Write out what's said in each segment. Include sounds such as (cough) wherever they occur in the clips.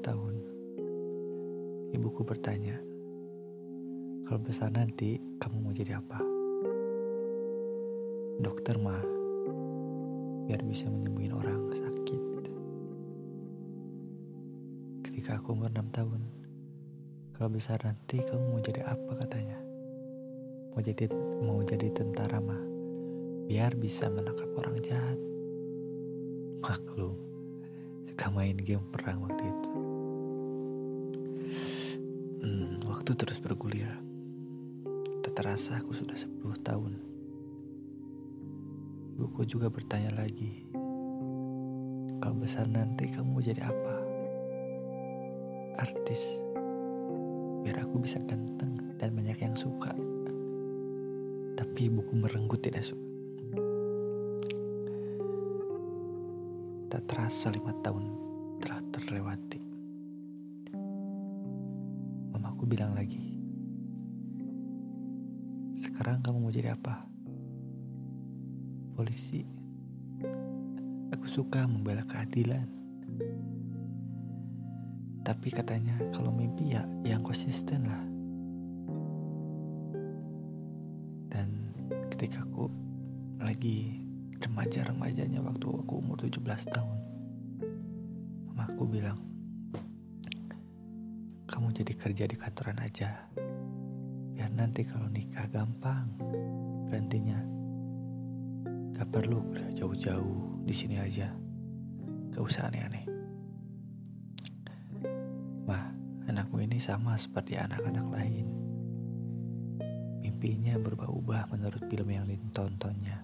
tahun, ibuku bertanya, kalau besar nanti kamu mau jadi apa? Dokter mah, biar bisa menyembuhin orang sakit. Ketika aku umur 6 tahun, kalau besar nanti kamu mau jadi apa katanya? Mau jadi mau jadi tentara mah, biar bisa menangkap orang jahat. Maklum, suka main game perang waktu itu. Waktu terus bergulir. Tak terasa aku sudah 10 tahun. Ibuku juga bertanya lagi, kalau besar nanti kamu mau jadi apa? Artis. Biar aku bisa ganteng dan banyak yang suka. Tapi ibuku merenggut tidak suka. Tak terasa lima tahun telah terlewati. Bilang lagi, sekarang kamu mau jadi apa? Polisi. Aku suka membela keadilan. Tapi katanya kalau mimpi ya yang konsisten lah. Dan ketika aku lagi remaja-remajanya waktu aku umur 17 tahun. Mamaku bilang, kamu jadi kerja di kantoran aja. Biar nanti kalau nikah gampang berhentinya. Gak perlu kuliah jauh-jauh di sini aja. Gak usah aneh-aneh. Mah, anakmu ini sama seperti anak-anak lain. Mimpinya berubah-ubah menurut film yang ditontonnya.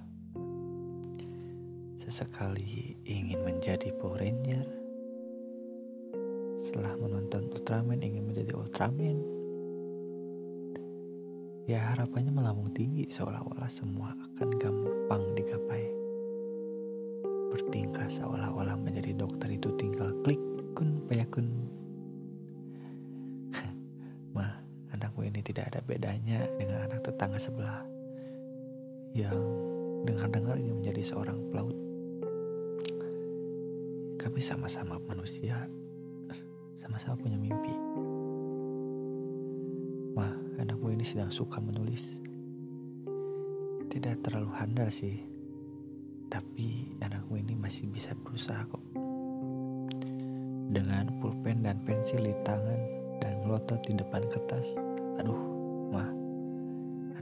Sesekali ingin menjadi Power Ranger. Setelah menonton Ultraman ingin menjadi Ultraman. Ya harapannya melambung tinggi seolah-olah semua akan gampang digapai. Bertingkah seolah-olah menjadi dokter itu tinggal klik kun payakun. (laughs) Mah, anakku ini tidak ada bedanya dengan anak tetangga sebelah yang dengar-dengar ingin menjadi seorang pelaut. Kami sama-sama manusia, sama-sama punya mimpi. Wah, anakmu ini sedang suka menulis. Tidak terlalu handal sih, tapi anakmu ini masih bisa berusaha kok. Dengan pulpen dan pensil di tangan dan melotot di depan kertas, aduh, mah,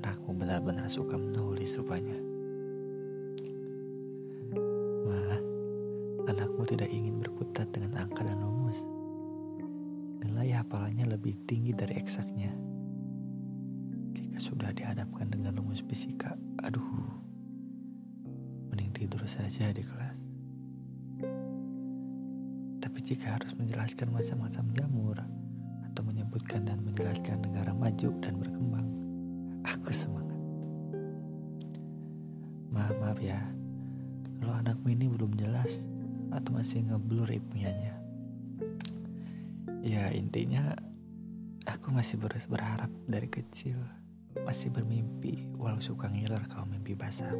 anakmu benar-benar suka menulis rupanya. Mah, anakmu tidak ingin berkutat dengan angka dan rumus. Nilai hafalannya lebih tinggi dari eksaknya. Jika sudah dihadapkan dengan rumus fisika, aduh, mending tidur saja di kelas. Tapi jika harus menjelaskan macam-macam jamur atau menyebutkan dan menjelaskan negara maju dan berkembang, aku semangat. Maaf, maaf ya, kalau anakmu ini belum jelas atau masih ngeblur impiannya. Ya intinya aku masih ber berharap dari kecil, masih bermimpi walau suka ngiler kalau mimpi basah.